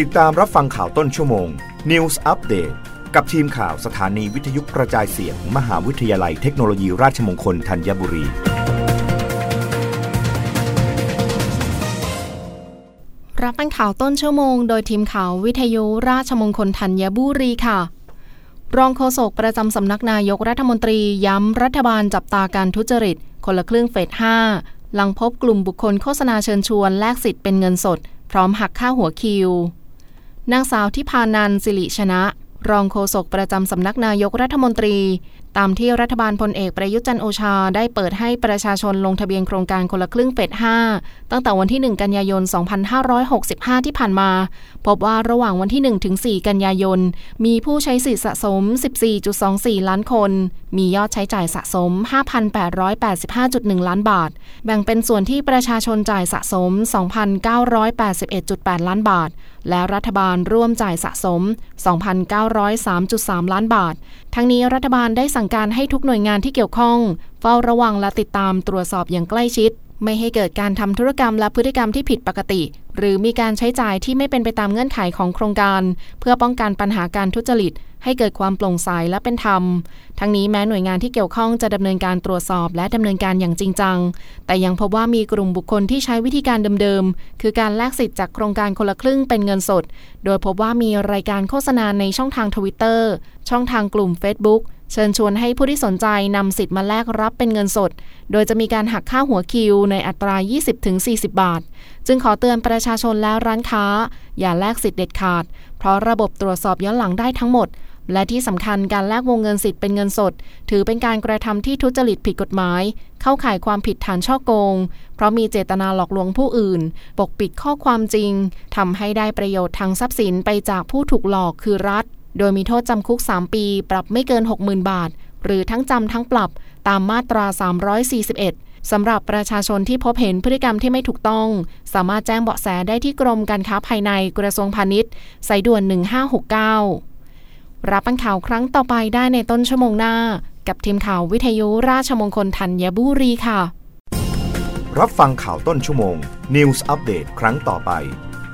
ติดตามรับฟังข่าวต้นชั่วโมง News Update กับทีมข่าวสถานีวิทยุกระจายเสียงมมหาวิทยาลัยเทคโนโลยีราชมงคลธัญบุรี รับฟังข่าวต้นชั่วโมง โดยทีมข่าววิทยุราชมงคลธัญบุรีค่ะ รองโฆษกประจำสำนักนายกรัฐมนตรีย้ำรัฐบาลจับตาการทุจริต คนละครึ่งเฟส 5 หลังพบกลุ่มบุคคลโฆษณาเชิญชวนแลกสิทธิ์เป็นเงินสด พร้อมหักค่าหัวคิว นางสาวทิพานันสิริชนะ รองโฆษกประจำสำนักนายกรัฐมนตรี ตามที่รัฐบาลพลเอกประยุทธ์จันโอชา ได้เปิดให้ประชาชนลงทะเบียนโครงการคนละครึ่งเฟส5ตั้งแต่วันที่ 1 กันยายน 2565 ที่ผ่านมา พบว่าระหว่างวันที่ 1 ถึง 4 กันยายน มีผู้ใช้สิทธิสะสม 14.24 ล้านคน มียอดใช้จ่ายสะสม 5,885.1 ล้านบาท แบ่งเป็นส่วนที่ประชาชนจ่ายสะสม 2,981.8 ล้านบาท และรัฐบาลร่วมจ่ายสะสม2,903.3 ล้านบาท ทั้งนี้รัฐบาลได้สั่งการให้ทุกหน่วยงานที่เกี่ยวข้อง เฝ้าระวังและติดตามตรวจสอบอย่างใกล้ชิด ไม่ให้เกิดการทำธุรกรรมและพฤติกรรมที่ผิดปกติ หรือมีการใช้จ่ายที่ไม่เป็นไปตามเงื่อนไขของโครงการ เพื่อป้องกันปัญหาการทุจริต ให้เกิดความโปร่งใสและเป็นธรรม ทั้งนี้แม้หน่วยงานที่เกี่ยวข้องจะดำเนินการตรวจสอบและดำเนินการอย่างจริงจัง แต่ยังพบว่ามีกลุ่มบุคคลที่ใช้วิธีการเดิมๆ คือการแลกสิทธิ์จากโครงการคนละครึ่งเป็นเงินสด โดยพบว่ามีรายการโฆษณาในช่องทางทวิตเตอร์ช่องทางกลุ่ม Facebook เชิญชวนให้ผู้ที่สนใจนำสิทธิ์มาแลกรับเป็นเงินสด โดยจะมีการหักค่าหัวคิวในอัตรา 20-40 บาท จึงขอเตือนประชาชนและร้านค้า อย่าแลกสิทธิ์เด็ดขาด เพราะระบบตรวจสอบย้อนหลังได้ทั้งหมด และที่สำคัญการแลกวงเงินสิทธิ์เป็นเงินสด ถือเป็นการกระทำที่ทุจริตผิดกฎหมาย เข้าข่ายความผิดฐานช่อโกง เพราะมีเจตนาหลอกลวงผู้อื่น ปกปิดข้อความจริงทำให้ได้ประโยชน์ทางทรัพย์สินไปจากผู้ถูกหลอกคือรัฐ โดยมีโทษจำคุก 3 ปี ปรับไม่เกิน 60,000 บาท หรือทั้งจำทั้งปรับตามมาตรา 341 สำหรับประชาชนที่พบเห็นพฤติกรรมที่ไม่ถูกต้อง สามารถแจ้งเบาะแสได้ที่กรมการค้าภายในกระทรวงพาณิชย์ สายด่วน 1569 รับฟังข่าวครั้งต่อไปได้ในต้นชั่วโมงหน้า กับทีมข่าววิทยุราชมงคลธัญบุรีค่ะ รับฟังข่าวต้นชั่วโมง News Update ครั้งต่อไป